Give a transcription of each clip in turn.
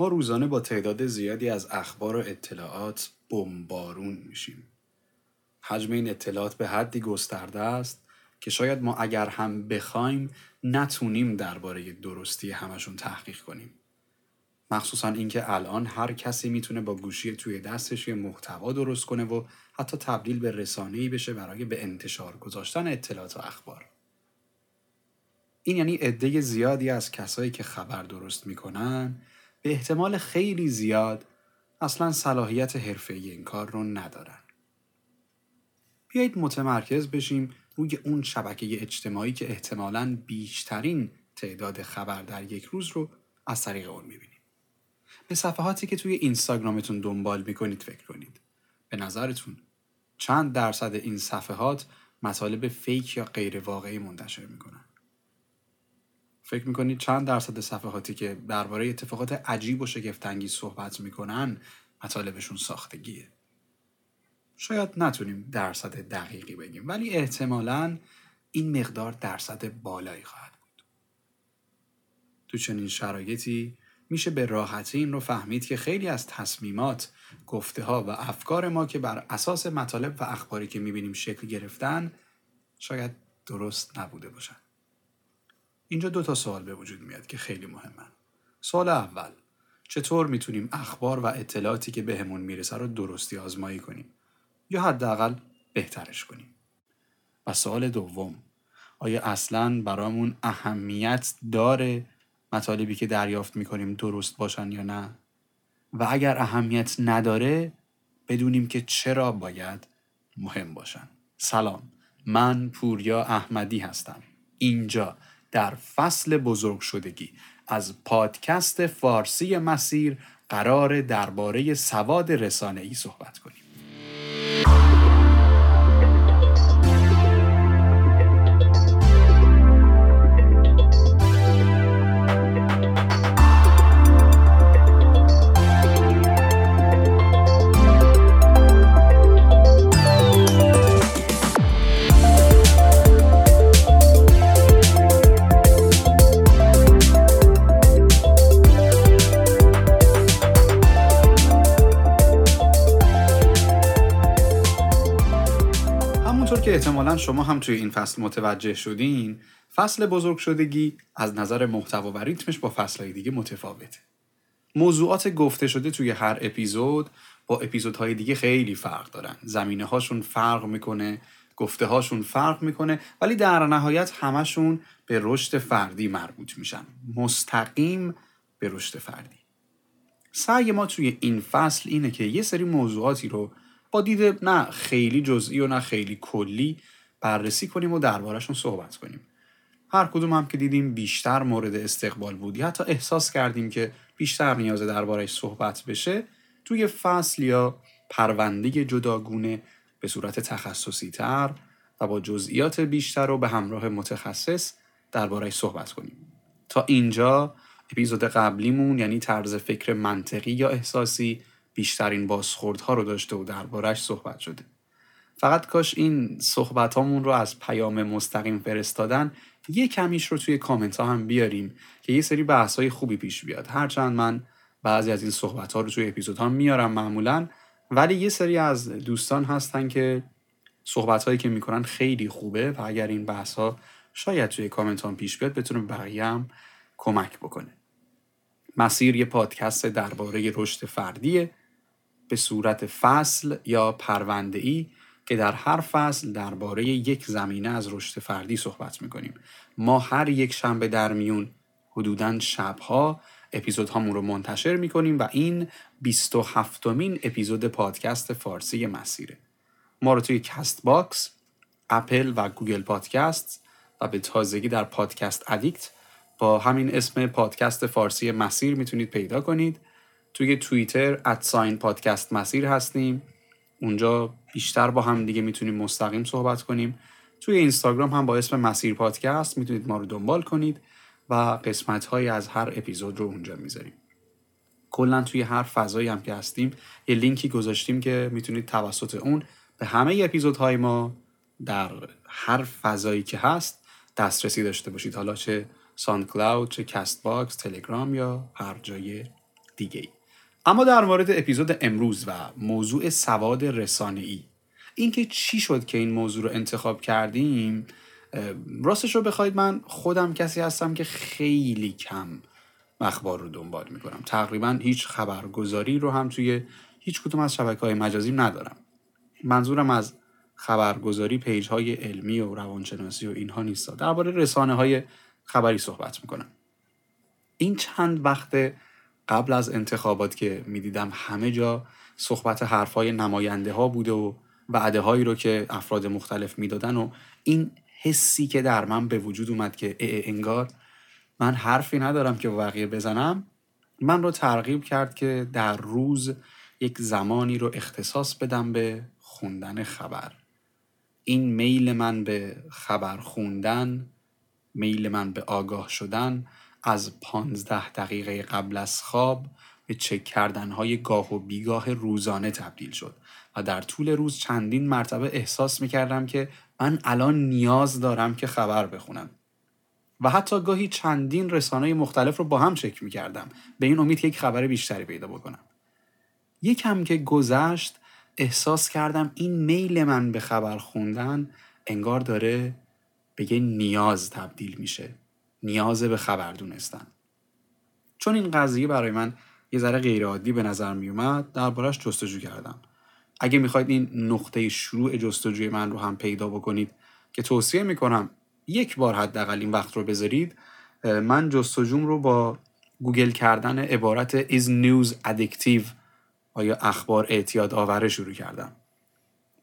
ما روزانه با تعداد زیادی از اخبار و اطلاعات بمبارون میشیم. حجم این اطلاعات به حدی گسترده است که شاید ما اگر هم بخوایم نتونیم درباره درستی همشون تحقیق کنیم. مخصوصا اینکه الان هر کسی می‌تونه با گوشی توی دستش یه محتوا درست کنه و حتی تبدیل به رسانه‌ای بشه برای به انتشار گذاشتن اطلاعات و اخبار. این یعنی عده زیادی از کسایی که خبر درست می‌کنن به احتمال خیلی زیاد اصلا صلاحیت حرفه این کار رو ندارن. بیایید متمرکز بشیم روی اون شبکه اجتماعی که احتمالا بیشترین تعداد خبر در یک روز رو از طریق اون می‌بینیم. به صفحاتی که توی اینستاگرامتون دنبال می‌کنید فکر کنید. به نظرتون چند درصد این صفحات مطالب فیک یا غیر واقعی منتشر می‌کنن؟ فکر می‌کنید چند درصد صفحاتی که درباره اتفاقات عجیب و شگفتانگیز صحبت می‌کنن مطالبشون ساختگیه؟ شاید نتونیم درصد دقیقی بگیم ولی احتمالا این مقدار درصد بالایی خواهد بود. تو چنین شرایطی میشه به راحتی این رو فهمید که خیلی از تصمیمات، گفته ها و افکار ما که بر اساس مطالب و اخباری که می‌بینیم شکل گرفتن شاید درست نبوده باشن. اینجا دو تا سوال به وجود میاد که خیلی مهمن. سوال اول چطور می‌تونیم اخبار و اطلاعاتی که بهمون می‌رسه رو درستی آزمایی کنیم؟ یا حداقل بهترش کنیم؟ و سوال دوم آیا اصلا برامون اهمیت داره مطالبی که دریافت می‌کنیم درست باشن یا نه؟ و اگر اهمیت نداره بدونیم که چرا باید مهم باشن. سلام من پوریا احمدی هستم. اینجا در فصل بزرگ شدگی. از پادکست فارسی مسیر قرار درباره سواد رسانه ای صحبت کنیم. احتمالا شما هم توی این فصل متوجه شدین. فصل بزرگ شدگی از نظر محتوا و ریتمش با فصلهای دیگه متفاوته. موضوعات گفته شده توی هر اپیزود با اپیزودهای دیگه خیلی فرق دارن. زمینه هاشون فرق می‌کنه گفته هاشون فرق می‌کنه ولی در نهایت همشون به رشد فردی مربوط میشن. مستقیم به رشد فردی. سعی ما توی این فصل اینه که یه سری موضوعاتی رو با دید نه خیلی جزئی و نه خیلی کلی بررسی کنیم و دربارهشون صحبت کنیم. هر کدوم هم که دیدیم بیشتر مورد استقبال بودی. حتی احساس کردیم که بیشتر نیاز دربارهش صحبت بشه توی فصل یا پرونده جداگونه به صورت تخصصی تر و با جزئیات بیشتر رو به همراه متخصص دربارهش صحبت کنیم. تا اینجا اپیزود قبلیمون یعنی طرز فکر منطقی یا احساسی بیشترین بازخوردها رو داشته و دربارش صحبت شده. فقط کاش این صحبت رو از پیام مستقیم فرستادن یه کمیش رو توی کامنت ها هم بیاریم که یه سری بحث های خوبی پیش بیاد. هرچند من بعضی از این صحبت ها رو توی اپیزود ها میارم معمولا ولی یه سری از دوستان هستن که صحبت هایی که می‌کنن خیلی خوبه و اگر این بحث ها شاید توی کامنت ها پیش بیاد بتونه بقیه هم کمک بکنه. مسیر یه پادکست درباره رشد فردیه. به صورت فصل یا پرونده ای که در هر فصل درباره یک زمینه از رشد فردی صحبت می‌کنیم. ما هر یک شنبه در میون حدودا شبها اپیزودهامون رو منتشر می‌کنیم و این 27 مین اپیزود پادکست فارسی مسیره. ما رو توی Castbox اپل و گوگل پادکست و به تازگی در پادکست ادیکت با همین اسم پادکست فارسی مسیر می‌تونید پیدا کنید. توی توییتر ادساین پادکست مسیر هستیم. اونجا بیشتر با هم دیگه می‌تونیم مستقیم صحبت کنیم. توی اینستاگرام هم با اسم مسیر پادکست می‌تونید ما رو دنبال کنید و قسمت های از هر اپیزود رو اونجا می‌ذاریم. کلا توی هر فضایی هم که هستیم یه لینکی گذاشتیم که می‌تونید توسط اون به همه اپیزودهای ما در هر فضایی که هست دسترسی داشته باشید. حالا چه SoundCloud چه Castbox تلگرام یا هر جای دیگه ای. اما در مورد اپیزود امروز و موضوع سواد رسانه ای اینکه چی شد که این موضوع رو انتخاب کردیم راستش رو بخواید من خودم کسی هستم که خیلی کم اخبار رو دنبال می‌کنم. تقریبا هیچ خبرگزاری رو هم توی هیچ کدوم از شبکه های مجازی ندارم. منظورم از خبرگزاری پیج های علمی و روانشناسی و اینها نیست. درباره رسانه های خبری صحبت می‌کنم. این چند وقت قبل از انتخابات که می‌دیدم همه جا صحبت حرفای نماینده ها بوده و وعده هایی رو که افراد مختلف می‌دادن و این حسی که در من به وجود اومد که اه انگار من حرفی ندارم که بقیه بزنم من رو ترغیب کرد که در روز یک زمانی رو اختصاص بدم به خوندن خبر. این میل من به خبر خوندن میل من به آگاه شدن از پانزده دقیقه قبل از خواب به چک کردنهای گاه و بیگاه روزانه تبدیل شد و در طول روز چندین مرتبه احساس می کردم که من الان نیاز دارم که خبر بخونم. و حتی گاهی چندین رسانه مختلف رو با هم چک می کردم به این امید یک خبر بیشتری پیدا بکنم. یکم که گذشت احساس کردم این میل من به خبر خوندن انگار داره به یه نیاز تبدیل میشه. نیاز به خبر دونستن چون این قضیه برای من یه ذره غیرعادی به نظر میومد دربارش جستجو کردم. اگه می‌خواید این نقطه شروع جستجوی من رو هم پیدا بکنید که توصیه می‌کنم یک بار حداقل این وقت رو بذارید من جستجوم رو با گوگل کردن عبارت is news addictive آیا اخبار اعتیاد آوره شروع کردم.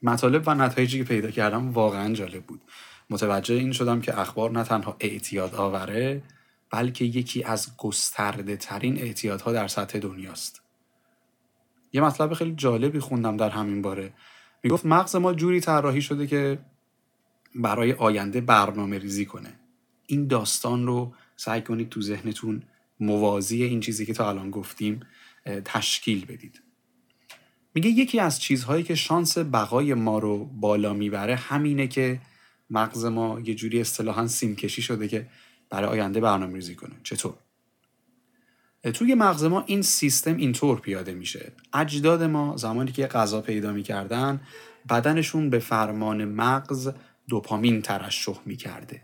مطالب و نتایجی که پیدا کردم واقعا جالب بود. متوجه این شدم که اخبار نه تنها اعتیاد آوره بلکه یکی از گسترده ترین اعتیادها در سطح دنیاست. یه مطلب خیلی جالبی خوندم در همین باره. می‌گفت مغز ما جوری طراحی شده که برای آینده برنامه ریزی کنه. این داستان رو سعی کنید تو ذهنتون موازی این چیزی که تا الان گفتیم تشکیل بدید. میگه یکی از چیزهایی که شانس بقای ما رو بالا می‌بره همینه که مغز ما یه جوری اصطلاحا سیم کشی شده که برای آینده برنامه ریزی کنه. چطور؟ توی مغز ما این سیستم اینطور پیاده میشه. اجداد ما زمانی که غذا پیدا می‌کردن بدنشون به فرمان مغز دوپامین ترشح می‌کرده.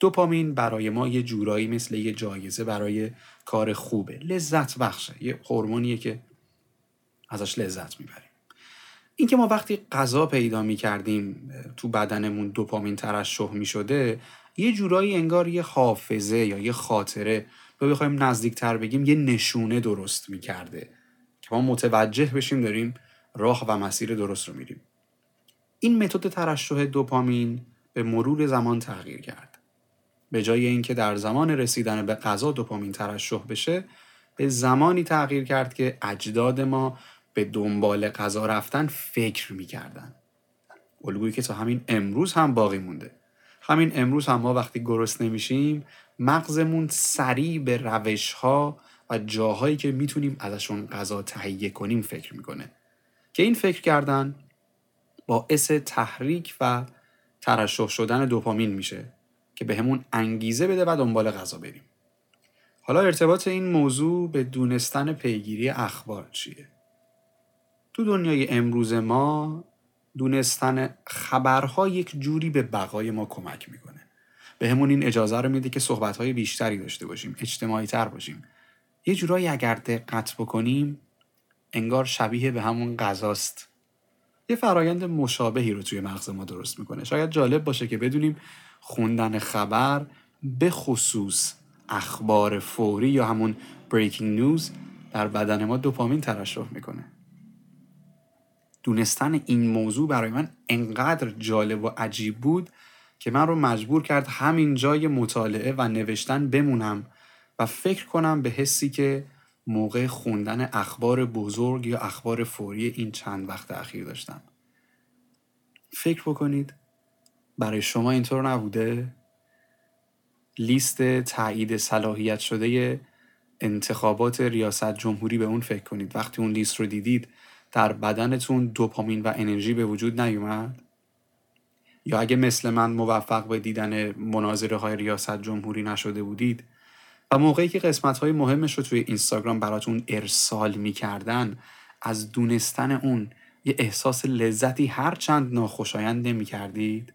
دوپامین برای ما یه جورایی مثل یه جایزه برای کار خوبه. لذت بخشه. یه هورمونیه که ازش لذت می‌بریم اینکه ما وقتی غذا پیدا می‌کردیم تو بدنمون دوپامین ترشح می‌شده یه جورایی انگار یه حافظه یا یه خاطره و بخوایم نزدیکتر بگیم یه نشونه درست می‌کرده که ما متوجه بشیم داریم راه و مسیر درست رو میریم. این متد ترشح دوپامین به مرور زمان تغییر کرد. به جای اینکه در زمان رسیدن به غذا دوپامین ترشح بشه به زمانی تغییر کرد که اجداد ما به دنبال غذا رفتن فکر می‌کردن. الگویی که تا همین امروز هم باقی مونده. همین امروز هم ما وقتی گرست نمیشیم مغزمون سریع به روش ها و جاهایی که می‌تونیم ازشون غذا تهیه کنیم فکر می‌کنه. که این فکر کردن باعث تحریک و ترشح شدن دوپامین میشه که به همون انگیزه بده و دنبال غذا بریم. حالا ارتباط این موضوع به دونستن پیگیری اخبار چیه؟ تو دنیای امروز ما دونستن خبرها یک جوری به بقای ما کمک می‌کنه. به همون این اجازه رو میده که صحبتهای بیشتری داشته باشیم اجتماعی تر باشیم. یه جورایی اگر دقت بکنیم انگار شبیه به همون غذاست. یه فرایند مشابهی رو توی مغز ما درست می‌کنه. شاید جالب باشه که بدونیم خوندن خبر به خصوص اخبار فوری یا همون بریکینگ نیوز در بدن ما دوپامین ترشح می‌کنه. دونستن این موضوع برای من انقدر جالب و عجیب بود که من رو مجبور کرد همین جای مطالعه و نوشتن بمونم و فکر کنم به حسی که موقع خوندن اخبار بزرگ یا اخبار فوری این چند وقت اخیر داشتم. فکر بکنید برای شما اینطور نبوده؟ لیست تایید صلاحیت شده انتخابات ریاست جمهوری به اون فکر کنید. وقتی اون لیست رو دیدید در بدنتون دوپامین و انرژی به وجود نیومد یا اگه مثل من موفق به دیدن مناظره های ریاست جمهوری نشده بودید و موقعی که قسمت های مهمش رو توی اینستاگرام براتون ارسال می‌کردن از دونستن اون یه احساس لذتی هر چند ناخوشایند نمی کردید؟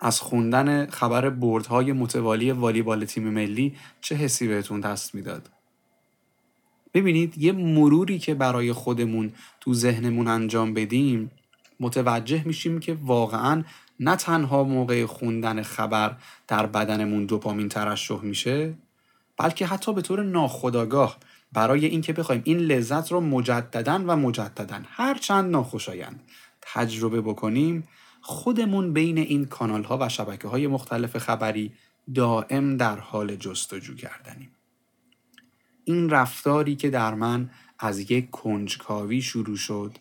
از خوندن خبر بردهای متوالی والیبال تیم ملی چه حسی بهتون دست می‌داد؟ ببینید یه مروری که برای خودمون تو ذهنمون انجام بدیم متوجه میشیم که واقعا نه تنها موقع خوندن خبر در بدنمون دوپامین ترشح میشه بلکه حتی به طور ناخودآگاه برای اینکه بخوایم این لذت رو مجددا و مجددا هر چند ناخوشایند تجربه بکنیم خودمون بین این کانال ها و شبکه های مختلف خبری دائم در حال جستجو کردنیم. این رفتاری که در من از یک کنجکاوی شروع شد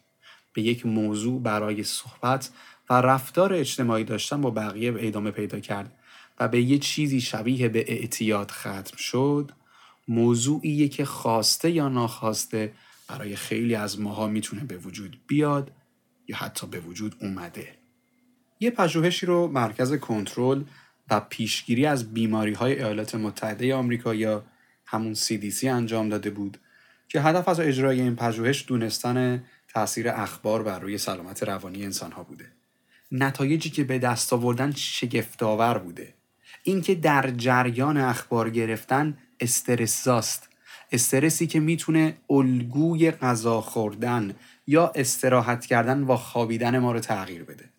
به یک موضوع برای صحبت و رفتار اجتماعی داشتن با بقیه ادامه پیدا کرد و به یه چیزی شبیه به اعتیاد ختم شد موضوعیه که خواسته یا ناخواسته برای خیلی از ماها می‌تونه به وجود بیاد یا حتی به وجود اومده. یه پژوهشی رو مرکز کنترل و پیشگیری از بیماری های ایالات متحده آمریکا یا همون CDC انجام داده بود که هدف از اجرای این پژوهش دونستن تاثیر اخبار بر روی سلامت روانی انسان ها بوده. نتایجی که به دست آوردن شگفتآور بوده. اینکه در جریان اخبار گرفتن استرساست استرسی که می‌تونه الگوی غذا خوردن یا استراحت کردن و خوابیدن ما رو تغییر بده.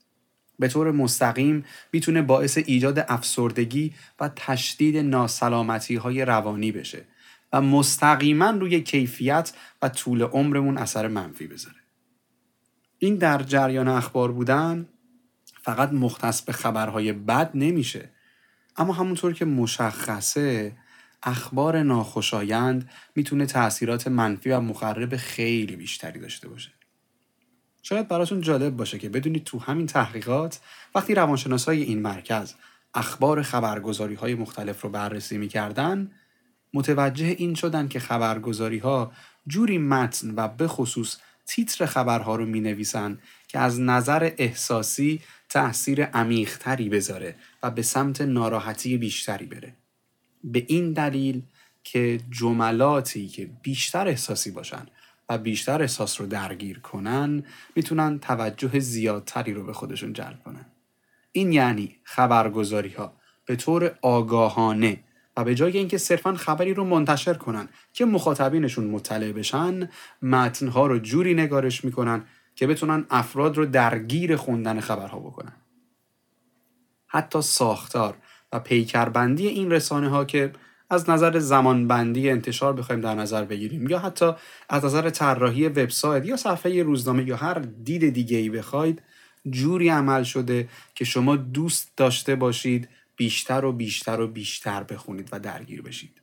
به طور مستقیم می‌تونه باعث ایجاد افسردگی و تشدید ناسلامتی های روانی بشه و مستقیما روی کیفیت و طول عمرمون اثر منفی بذاره. این در جریان اخبار بودن فقط مختص به خبرهای بد نمیشه اما همونطور که مشخصه اخبار ناخوشایند می‌تونه تاثیرات منفی و مخرب خیلی بیشتری داشته باشه شاید براتون جالب باشه که بدونید تو همین تحقیقات وقتی روانشناسای این مرکز اخبار خبرگزاری های مختلف رو بررسی می‌کردن متوجه این شدن که خبرگزاری ها جوری متن و به خصوص تیتر خبرها رو می نویسن که از نظر احساسی تأثیر عمیقتری بذاره و به سمت ناراحتی بیشتری بره. به این دلیل که جملاتی که بیشتر احساسی باشن و بیشتر احساس رو درگیر کنن می‌تونن توجه زیادتری رو به خودشون جلب کنن. این یعنی خبرگزاری ها به طور آگاهانه و به جای اینکه صرفا خبری رو منتشر کنن که مخاطبینشون مطلع بشن متنها رو جوری نگارش می‌کنن که بتونن افراد رو درگیر خوندن خبرها بکنن حتی ساختار و پیکربندی این رسانه ها که از نظر زمانبندی انتشار بخوایم در نظر بگیریم یا حتی از نظر طراحی وبسایت یا صفحه روزنامه یا هر دید دیگه ای بخواید جوری عمل شده که شما دوست داشته باشید بیشتر و بیشتر و بیشتر بخونید و درگیر بشید.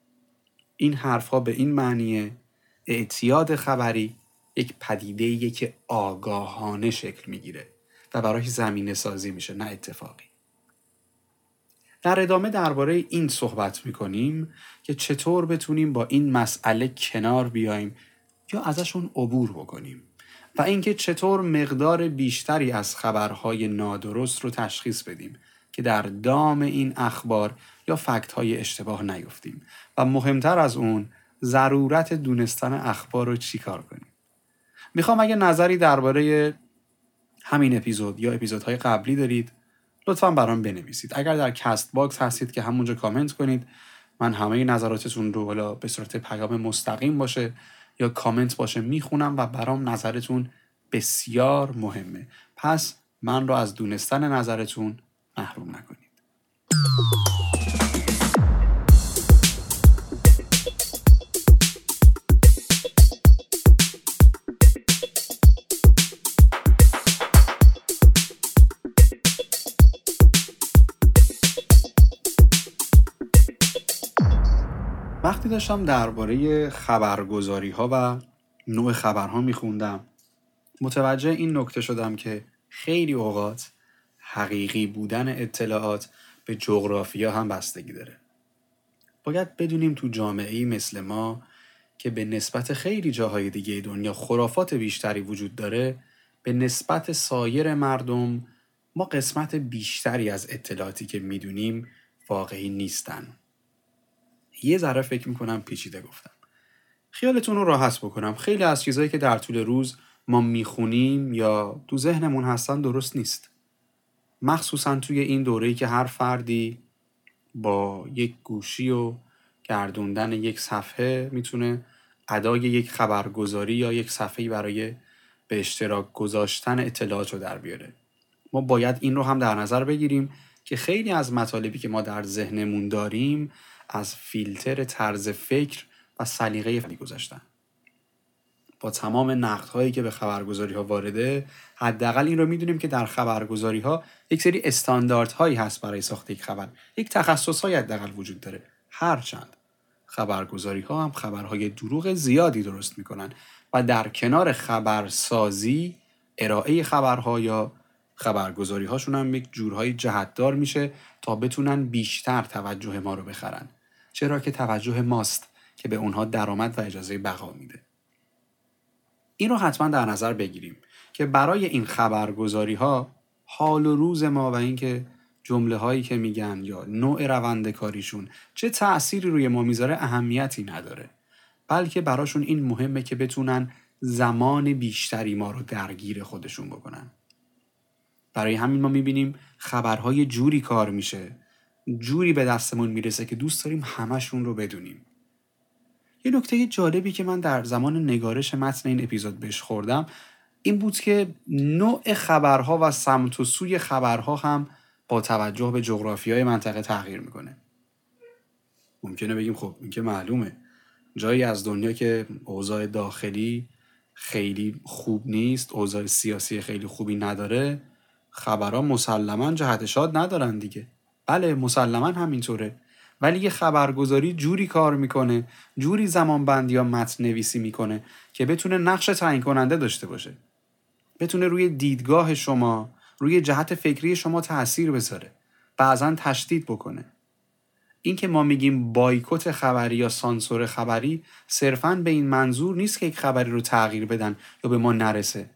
این حرفها به این معنیه اعتیاد خبری یک پدیده که آگاهانه شکل می‌گیره و برای زمینه سازی میشه نه اتفاقی. در ادامه درباره این صحبت می‌کنیم که چطور بتونیم با این مسئله کنار بیایم یا ازشون عبور بکنیم و اینکه چطور مقدار بیشتری از خبرهای نادرست رو تشخیص بدیم که در دام این اخبار یا فکت های اشتباه نیفتیم. و مهمتر از اون ضرورت دونستن اخبار رو چیکار کنیم؟ می‌خوام اگه نظری درباره همین اپیزود یا اپیزودهای قبلی دارید لطفا برام بنویسید. اگر در Castbox هستید که همونجا کامنت کنید من همه نظراتتون رو حالا به صورت پیام مستقیم باشه یا کامنت باشه می‌خونم و برام نظرتون بسیار مهمه. پس من رو از دونستن نظرتون محروم نکنید. وقتی داشتم درباره خبرگزاری ها و نوع خبرها میخوندم متوجه این نکته شدم که خیلی اوقات حقیقی بودن اطلاعات به جغرافیا هم بستگی داره. باید بدونیم تو جامعه مثل ما که به نسبت خیلی جاهای دیگه دنیا خرافات بیشتری وجود داره به نسبت سایر مردم ما قسمت بیشتری از اطلاعاتی که می‌دونیم واقعی نیستن. یه ذره فکر می‌کنم پیچیده گفتم. خیالتون رو راحت بکنم. خیلی از چیزهایی که در طول روز ما می‌خونیم یا تو ذهنمون هستن درست نیست. مخصوصا توی این دوره‌ای که هر فردی با یک گوشی و گردوندن یک صفحه می‌تونه ادای یک خبرگزاری یا یک صفحه برای به اشتراک گذاشتن اطلاعات رو در بیاره. ما باید این رو هم در نظر بگیریم که خیلی از مطالبی که ما در ذهنمون داریم از فیلتر طرز فکر و سلیقه فنی گذاشتن با تمام نقد هایی که به خبرگزاری ها وارده حداقل این رو می‌دونیم که در خبرگزاری ها یک سری استاندارد هایی هست برای ساخت یک خبر. یک تخصص های حداقل وجود داره. هرچند خبرگزاری ها هم خبرهای دروغ زیادی درست می‌کنن و در کنار خبرسازی ارائه خبرها یا خبرگزاری هاشون هم یک جورهای جهتدار میشه تا بتونن بیشتر توجه ما رو بخرن. چرا که توجه ماست که به اونها درآمد و اجازه بقا میده. این رو حتما در نظر بگیریم که برای این خبرگزاری ها حال و روز ما و اینکه جمله هایی که میگن یا نوع روند کاریشون چه تأثیری روی ما می‌ذاره اهمیتی نداره بلکه براشون این مهمه که بتونن زمان بیشتری ما رو درگیر خودشون بکنن. برای همین ما می‌بینیم خبرهای جوری کار میشه جوری به دستمون می‌رسه که دوست داریم همشون رو بدونیم. یه نکته جالبی که من در زمان نگارش متن این اپیزود بهش خوردم این بود که نوع خبرها و سمت و سوی خبرها هم با توجه به جغرافی های منطقه تغییر می‌کنه. ممکنه بگیم خب این که معلومه. جایی از دنیا که اوضاع داخلی خیلی خوب نیست اوضاع سیاسی خیلی خوبی نداره خبرها مسلما جهت شاد ندارن دیگه. بله مسلما همینطوره. ولی یه خبرگزاری جوری کار می‌کنه جوری زمان بندی یا متن نویسی می‌کنه که بتونه نقش تعیین کننده داشته باشه. بتونه روی دیدگاه شما روی جهت فکری شما تاثیر بذاره. بعضا تشدید بکنه. این که ما میگیم بایکوت خبری یا سانسور خبری صرفا به این منظور نیست که یک خبری رو تغییر بدن یا به ما نرسه.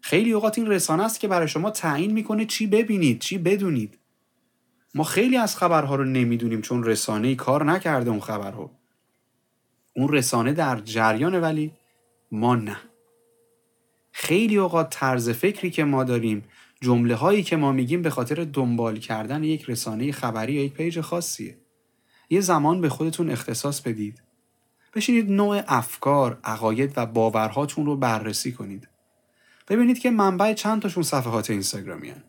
خیلی اوقات این رسانه است که برای شما تعیین می‌کنه چی ببینید چی بدونید. ما خیلی از خبرها رو نمی‌دونیم چون رسانه ای کار نکرده اون خبرها. اون رسانه در جریانه ولی ما نه. خیلی اوقات طرز فکری که ما داریم جمله هایی که ما میگیم به خاطر دنبال کردن یک رسانه خبری یا یک page خاصیه. یه زمان به خودتون اختصاص بدید. بشینید نوع افکار، عقاید و باورهاتون رو بررسی کنید. ببینید که منبع چند تاشون صفحات اینستاگرامی هن.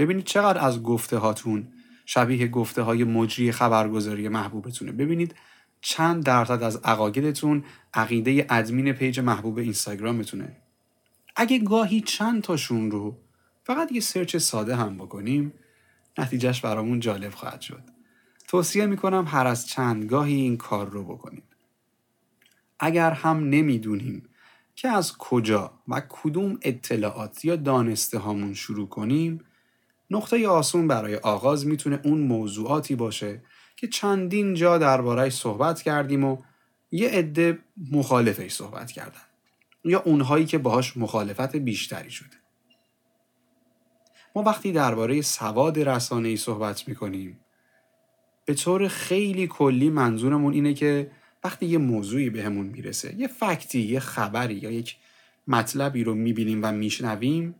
ببینید چقدر از گفته هاتون شبیه گفته های مجری خبرگزاری محبوبتونه. ببینید چند درصد از عقایدتون عقیده admin page محبوب اینستاگرامتونه. اگه گاهی چند تاشون رو فقط یه سرچ ساده هم بکنیم نتیجهش برامون جالب خواهد شد. توصیه می‌کنم هر از چند گاهی این کار رو بکنید. اگر هم نمی‌دونیم که از کجا و کدوم اطلاعات یا دانسته هامون شروع کنیم نقطه آسون برای آغاز می‌تونه اون موضوعاتی باشه که چندین جا دربارهش صحبت کردیم و یه عده مخالفش صحبت کردن یا اونهایی که باهاش مخالفت بیشتری شده. ما وقتی درباره سواد رسانه ای صحبت می‌کنیم به طور خیلی کلی منظورمون اینه که وقتی یه موضوعی بهمون به می‌رسه یه فکتی یه خبری یا یک مطلبی رو می‌بینیم و میشنویم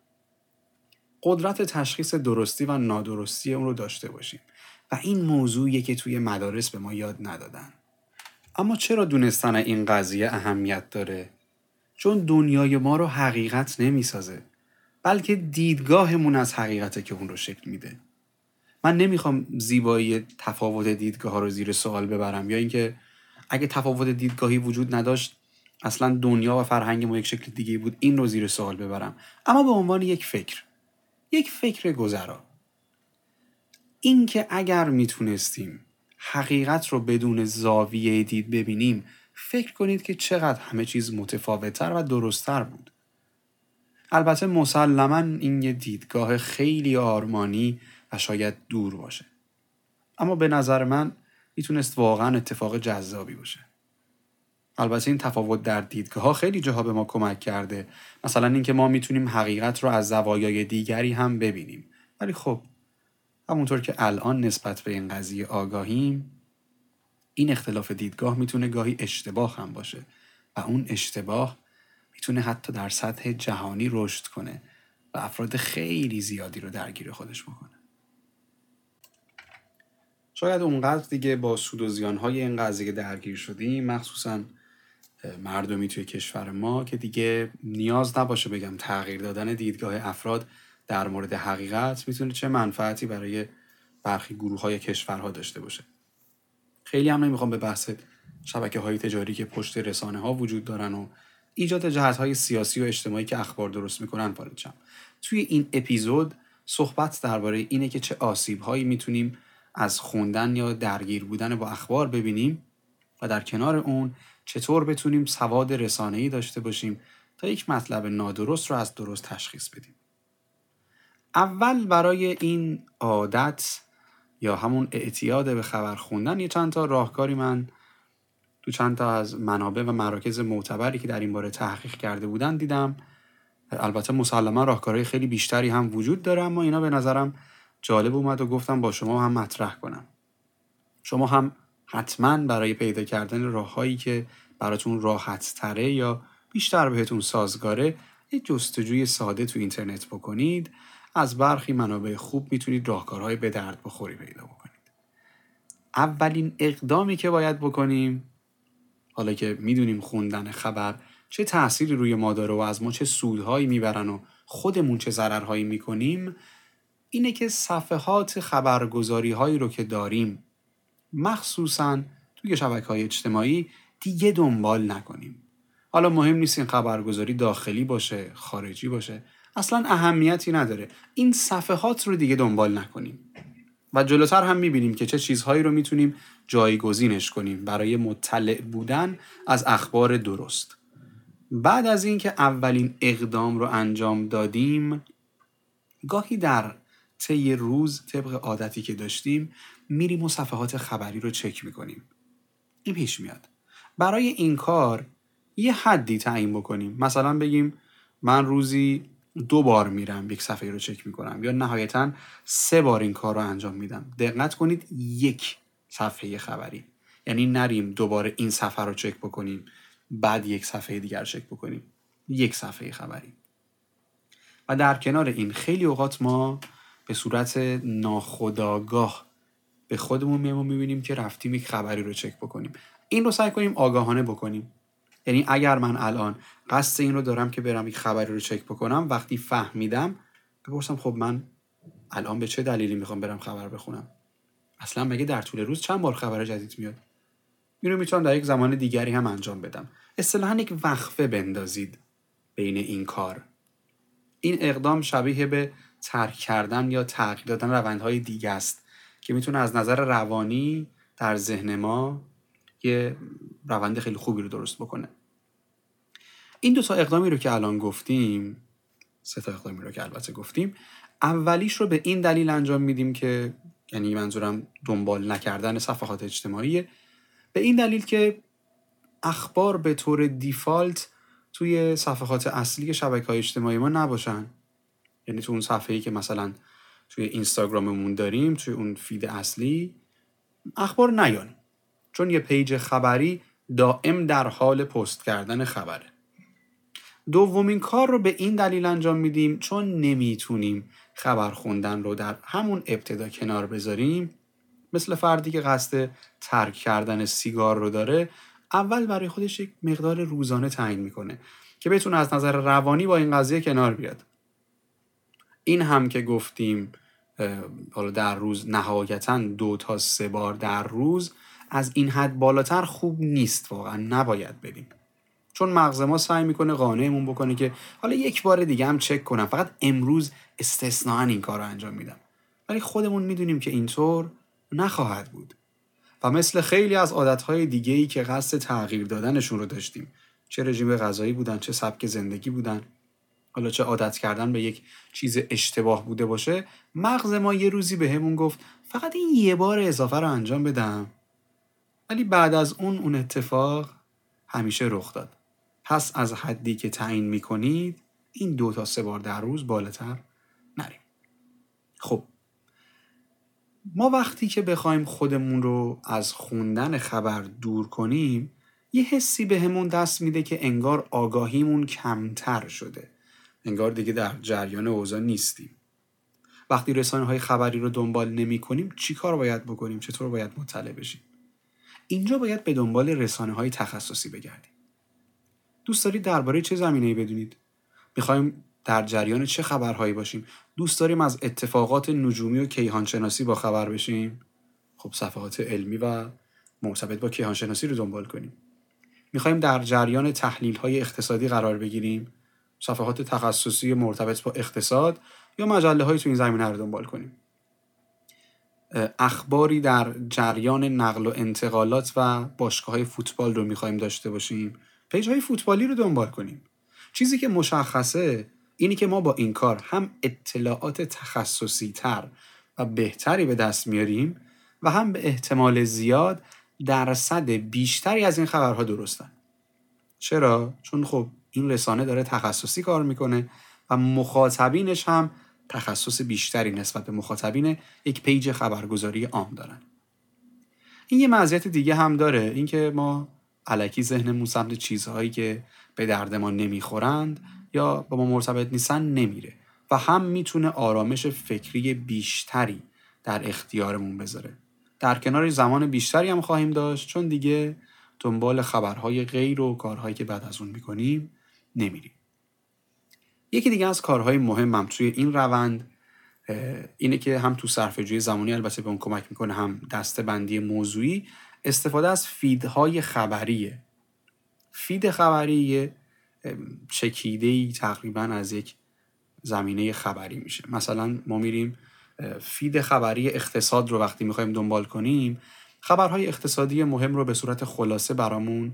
قدرت تشخیص درستی و نادرستی اون رو داشته باشیم. و این موضوعیه که توی مدارس به ما یاد ندادن. اما چرا دونستن این قضیه اهمیت داره؟ چون دنیای ما رو حقیقت نمی‌سازه بلکه دیدگاهمون از حقیقته که اون رو شکل میده. من نمی‌خوام زیبایی تفاوت دیدگاه ها رو زیر سوال ببرم یا اینکه اگه تفاوت دیدگاهی وجود نداشت اصلا دنیا و فرهنگ ما یک شکل دیگه بود این رو زیر سوال ببرم. اما به عنوان یک فکر یک فکر گذرا. اینکه اگر می‌تونستیم حقیقت رو بدون زاویه دید ببینیم فکر کنید که چقدر همه چیز متفاوتتر و درستتر بود. البته مسلما این یه دیدگاه خیلی آرمانی و شاید دور باشه. اما به نظر من می‌تونست واقعا اتفاق جذابی باشه. البته این تفاوت در دیدگاه خیلی جاها به ما کمک کرده. مثلا اینکه ما می‌تونیم حقیقت رو از زوایای دیگری هم ببینیم. ولی خب همونطور که الان نسبت به این قضیه آگاهیم این اختلاف دیدگاه می‌تونه گاهی اشتباه هم باشه و اون اشتباه می‌تونه حتی در سطح جهانی رشد کنه و افراد خیلی زیادی رو درگیر خودش بکنه. شاید اونقدر دیگه با سود و زیانهای این قضیه درگیر شدیم. مخصوصا مردمی توی کشور ما که دیگه نیاز نباشه بگم تغییر دادن دیدگاه افراد در مورد حقیقت می‌تونه چه منفعتی برای برخی گروه های کشورها داشته باشه. خیلی هم نمی‌خوام به بحث شبکه های تجاری که پشت رسانه ها وجود دارن و ایجاد جهت های سیاسی و اجتماعی که اخبار درست می‌کنن وارد شم. توی این اپیزود صحبت درباره اینه که چه آسیب هایی می‌تونیم از خوندن یا درگیر بودن با اخبار ببینیم و در کنار اون چطور بتونیم سواد رسانه‌ای داشته باشیم تا یک مطلب نادرست رو از درست تشخیص بدیم. اول برای این عادت یا همون اعتیاد به خبر خوندن یه چند تا راهکاری من تو چند تا از منابع و مراکز معتبری که در این باره تحقیق کرده بودن دیدم البته مسلما راهکارهای خیلی بیشتری هم وجود داره اما اینا به نظرم جالب اومد و گفتم با شما هم مطرح کنم شما هم حتما برای پیدا کردن راههایی که براتون راحت تره یا بیشتر بهتون سازگاره یه جستجوی ساده تو اینترنت بکنید. از برخی منابع خوب می‌تونید راهکارهای به درد بخوری پیدا بکنید. اولین اقدامی که باید بکنیم حالا که می‌دونیم خوندن خبر چه تأثیری روی ما داره و از ما چه سودهایی می‌برن و خودمون چه ضررهایی می‌کنیم اینه که صفحات خبرگزاری هایی رو که داریم مخصوصا توی شبکه های اجتماعی دیگه دنبال نکنیم. حالا مهم نیست این خبرگزاری داخلی باشه خارجی باشه. اصلا اهمیتی نداره. این صفحات رو دیگه دنبال نکنیم. و جلوتر هم می‌بینیم که چه چیزهایی رو می‌تونیم جایگزینش کنیم برای مطلع بودن از اخبار درست. بعد از اینکه اولین اقدام رو انجام دادیم گاهی در طی روز طبق عادتی که داشتیم میریم و صفحات خبری رو چک می‌کنیم. این پیش میاد. برای این کار یه حدی تعیین بکنیم. مثلا بگیم من روزی دو بار میرم یک صفحه رو چک می‌کنم یا نهایتا سه بار این کار رو انجام میدم. دقت کنید یک صفحه خبری. یعنی نریم دوباره این صفحه رو چک بکنیم بعد یک صفحه دیگر چک بکنیم. یک صفحه خبری. و در کنار این خیلی اوقات ما به صورت ناخداگاه به خودمون میمون می‌بینیم که رفتیم یک خبری رو چک بکنیم. این رو سعی کنیم آگاهانه بکنیم. یعنی اگر من الان قصد این رو دارم که برم یک خبری رو چک بکنم وقتی فهمیدم بپرسم خب من الان به چه دلیلی می‌خوام برم خبر بخونم؟ اصلا مگه در طول روز چند بار خبر جدید میاد؟ اینو می‌تونم در یک زمان دیگری هم انجام بدم. اصطلاحا یک وقفه بندازید بین این کار. این اقدام شبیه به ترک کردن یا تغییر دادن روندهای دیگه است. که می‌تونه از نظر روانی در ذهن ما یه روند خیلی خوبی رو درست بکنه. این دو تا اقدامی رو که الان گفتیم سه تا اقدامی رو که البته گفتیم اولیش رو به این دلیل انجام میدیم که یعنی منظورم دنبال نکردن صفحات اجتماعی به این دلیل که اخبار به طور default توی صفحات اصلی شبکه های اجتماعی ما نباشن. یعنی تو اون صفحه ای که مثلا توی اینستاگراممون داریم توی اون feed اصلی اخبار نیان چون یه page خبری دائم در حال پست کردن خبره. دومین کار رو به این دلیل انجام میدیم چون نمی‌تونیم خبر خوندن رو در همون ابتدا کنار بذاریم. مثل فردی که قصد ترک کردن سیگار رو داره اول برای خودش یک مقدار روزانه تعیین می‌کنه که بتونه از نظر روانی با این قضیه کنار بیاد. این هم که گفتیم حالا در روز نهایتا دو تا سه بار در روز از این حد بالاتر خوب نیست واقعا نباید بریم. چون مغز ما سعی می‌کنه قانعمون بکنه که حالا یک بار دیگه هم چک کنم. فقط امروز استثناا این کار رو انجام میدم. ولی خودمون می‌دونیم که اینطور نخواهد بود. و مثل خیلی از عادتهای دیگه ای که قصد تغییر دادنشون رو داشتیم. چه رژیم غذایی بودن چه سبک زندگی بودن. حالا چه عادت کردن به یک چیز اشتباه بوده باشه مغز ما یه روزی به همون گفت فقط این یه بار اضافه رو انجام بدم. ولی بعد از اون اون اتفاق همیشه رخ داد. پس از حدی که تعیین می‌کنید این دو تا سه بار در روز بالاتر نریم. خب ما وقتی که بخوایم خودمون رو از خوندن خبر دور کنیم یه حسی بهمون دست میده که انگار آگاهیمون کمتر شده. انگار دیگه در جریان اوضاع نیستیم. وقتی رسانه های خبری رو دنبال نمی کنیم چی کار باید بکنیم؟ چطور باید مطلع بشیم؟ اینجا باید به دنبال رسانه های تخصصی بگردیم. دوست دارید درباره چه زمینه ای بدونید؟ می‌خوایم در جریان چه خبرهایی باشیم؟ دوست داریم از اتفاقات نجومی و کیهانشناسی با خبر بشیم؟ خب صفحات علمی و مرتبط با کیهانشناسی رو دنبال کنیم. می‌خوایم در جریان تحلیل های اقتصادی قرار بگیریم؟ صفحات تخصصی مرتبط با اقتصاد یا مجله های تو این زمینه رو دنبال کنیم. اخباری در جریان نقل و انتقالات و باشگاه های فوتبال رو می‌خوایم داشته باشیم. پیج های فوتبالی رو دنبال کنیم. چیزی که مشخصه اینی که ما با این کار هم اطلاعات تخصصی تر و بهتری به دست میاریم و هم به احتمال زیاد درصد بیشتری از این خبرها درستن. چرا؟ چون خب این رسانه داره تخصصی کار می‌کنه و مخاطبینش هم تخصص بیشتری نسبت به مخاطبین یک پیج خبرگزاری عام دارن. این یه مزیت دیگه هم داره اینکه ما علکی ذهنمون سمت چیزهایی که به درد ما نمی‌خورند یا با ما مرتبط نیستن نمیره و هم می‌تونه آرامش فکری بیشتری در اختیارمون بذاره. در کنار زمان بیشتری هم خواهیم داشت چون دیگه دنبال خبرهای غیر و کارهایی که بعد از اون می‌کنیم نمیریم. یکی دیگه از کارهای مهمم توی این روند اینه که هم تو صرفه‌جویی زمانی البته به اون کمک می‌کنه هم دسته بندی موضوعی استفاده از feed های خبریه. feed خبری چکیده ای تقریبا از یک زمینه خبری میشه. مثلا ما میریم feed خبری اقتصاد رو وقتی می‌خوایم دنبال کنیم خبرهای اقتصادی مهم رو به صورت خلاصه برامون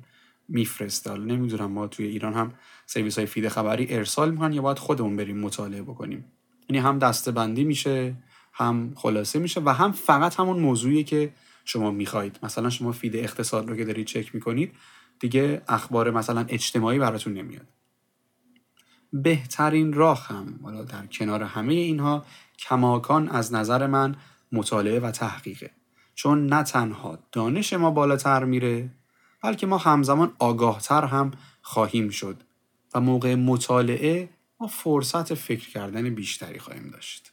میفرسته حالا نمی‌دونم ما توی ایران هم سرویس های feed خبری ارسال می‌کنن یا باید خودمون بریم مطالعه بکنیم. یعنی هم دسته بندی میشه هم خلاصه میشه و هم فقط همون موضوعی که شما می‌خواهید مثلا شما feed اقتصاد رو که دارید چک می‌کنید دیگه اخبار مثلا اجتماعی براتون نمیاد. بهترین راه هم حالا در کنار همه اینها کماکان از نظر من مطالعه و تحقیقه. چون نه تنها دانش ما بالاتر میره بلکه ما همزمان آگاهتر هم خواهیم شد و موقع مطالعه ما فرصت فکر کردن بیشتری خواهیم داشت.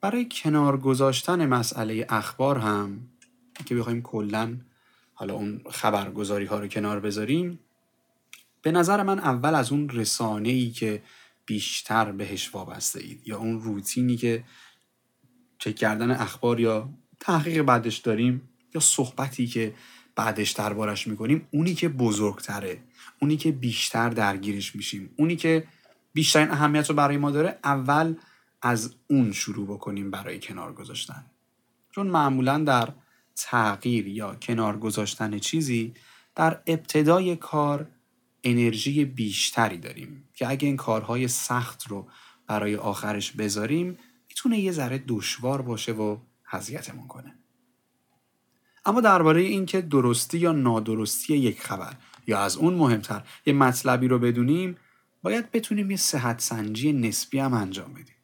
برای کنار گذاشتن مسئله اخبار هم که بخوایم کلا حالا اون خبرگزاری ها رو کنار بذاریم به نظر من اول از اون رسانه ای که بیشتر بهش وابسته اید یا اون روتینی که چک کردن اخبار یا تحقیق بعدش داریم صحبتی که بعدش دربارش می‌کنیم اونی که بزرگتره اونی که بیشتر درگیرش میشیم اونی که بیشترین اهمیت رو برای ما داره اول از اون شروع بکنیم برای کنار گذاشتن. چون معمولا در تغییر یا کنار گذاشتن چیزی در ابتدای کار انرژی بیشتری داریم که اگه این کارهای سخت رو برای آخرش بذاریم می‌تونه یه ذره دشوار باشه و حضیتمون کنه. اما درباره اینکه درستی یا نادرستی یک خبر یا از اون مهمتر یه مطلبی رو بدونیم باید بتونیم یه صحت سنجی نسبی هم انجام بدیم.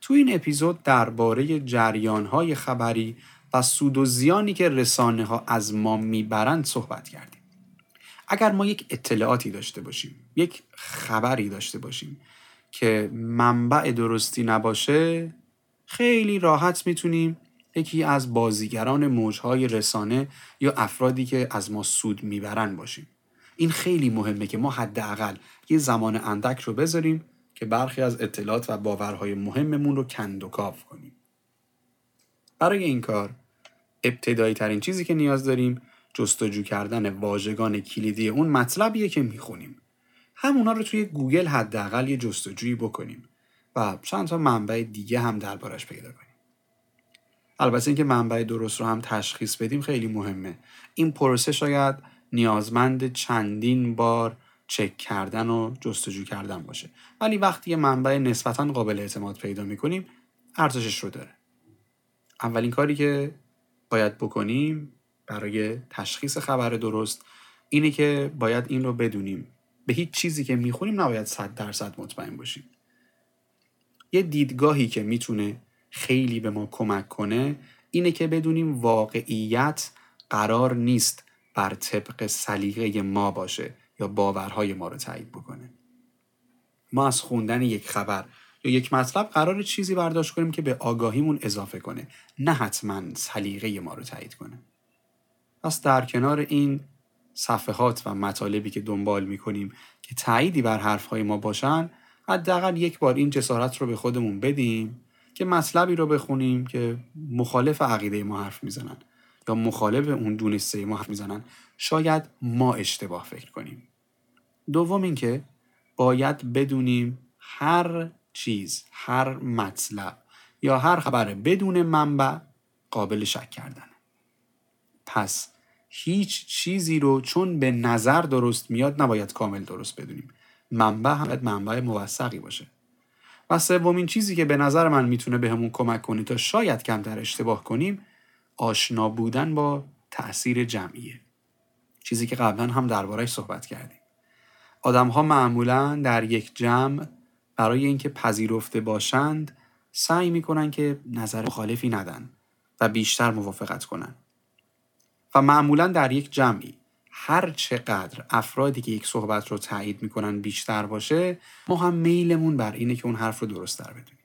تو این اپیزود درباره جریانهای خبری و سود و زیانی که رسانه ها از ما می‌برند صحبت کردیم. اگر ما یک اطلاعاتی داشته باشیم یک خبری داشته باشیم که منبع درستی نباشه خیلی راحت می‌تونیم یکی از بازیگران موجهای رسانه یا افرادی که از ما سود می‌برن باشیم. این خیلی مهمه که ما حداقل یه زمان اندک رو بذاریم که برخی از اطلاعات و باورهای مهممون رو کند و کاف کنیم. برای این کار ابتدایی ترین چیزی که نیاز داریم جستجو کردن واژگان کلیدی اون مطلبیه که می‌خونیم. همونا رو توی گوگل حداقل یه جستجویی بکنیم و چند تا منبع دیگه هم دربارش پیدا کنیم. البته اینکه منبع درست رو هم تشخیص بدیم خیلی مهمه. این پروسه شاید نیازمند چندین بار چک کردن و جستجو کردن باشه. ولی وقتی یه منبع نسبتا قابل اعتماد پیدا می‌کنیم ارزشش رو داره. اولین کاری که باید بکنیم برای تشخیص خبر درست اینه که باید این رو بدونیم. به هیچ چیزی که می‌خونیم نباید صد درصد مطمئن باشیم. یه دیدگاهی که می‌تونه خیلی به ما کمک کنه اینه که بدونیم واقعیت قرار نیست بر طبق سلیقه ما باشه یا باورهای ما رو تایید بکنه. ما از خوندن یک خبر یا یک مطلب قرار چیزی برداشت کنیم که به آگاهیمون اضافه کنه نه حتما سلیقه ما رو تایید کنه. پس در کنار این صفحات و مطالبی که دنبال می‌کنیم که تاییدی بر حرفهای ما باشن حداقل یک بار این جسارت رو به خودمون بدیم که مطلبی رو بخونیم که مخالف عقیده ما حرف می‌زنن یا مخالف اون دونسته ما حرف می‌زنن. شاید ما اشتباه فکر کنیم. دوم اینکه باید بدونیم هر چیز هر مطلب یا هر خبر بدون منبع قابل شک کردن پس هیچ چیزی رو چون به نظر درست میاد نباید کامل درست بدونیم. منبع هم باید منبع موثقی باشه. و سومین چیزی که به نظر من می‌تونه بهمون کمک کنه تا شاید کمتر اشتباه کنیم آشنا بودن با تاثیر جمعیه. چیزی که قبلا هم دربارهش صحبت کردیم. آدم ها معمولا در یک جمع برای اینکه پذیرفته باشند سعی می‌کنن که نظر مخالفی ندن و بیشتر موافقت کنن. و معمولا در یک جمعی هر چقدر افرادی که یک صحبت رو تایید می‌کنن بیشتر باشه ما هم میلمون بر اینه که اون حرف رو درست در بدونیم.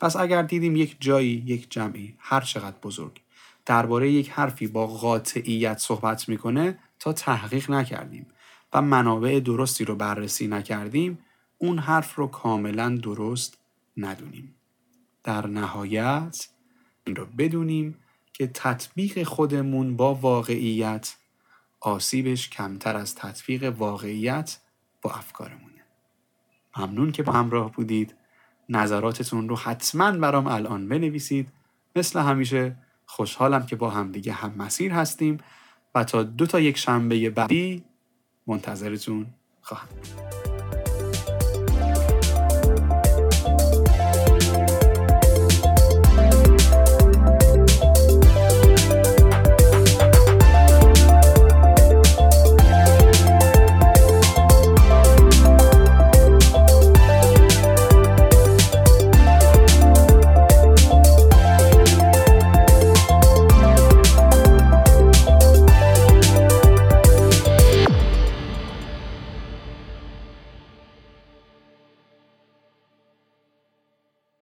پس اگر دیدیم یک جایی یک جمعی هر چقدر بزرگ درباره یک حرفی با قاطعیت صحبت می‌کنه تا تحقیق نکردیم و منابع درستی رو بررسی نکردیم اون حرف رو کاملا درست ندونیم. در نهایت این رو بدونیم که تطبیق خودمون با واقعیت آسیبش کمتر از تطبیق واقعیت با افکارمونه. ممنون که با همراه بودید. نظراتتون رو حتما برام الان بنویسید. مثل همیشه خوشحالم که با همدیگه هم مسیر هستیم و تا دو تا یک شنبه بعدی منتظرتون خواهم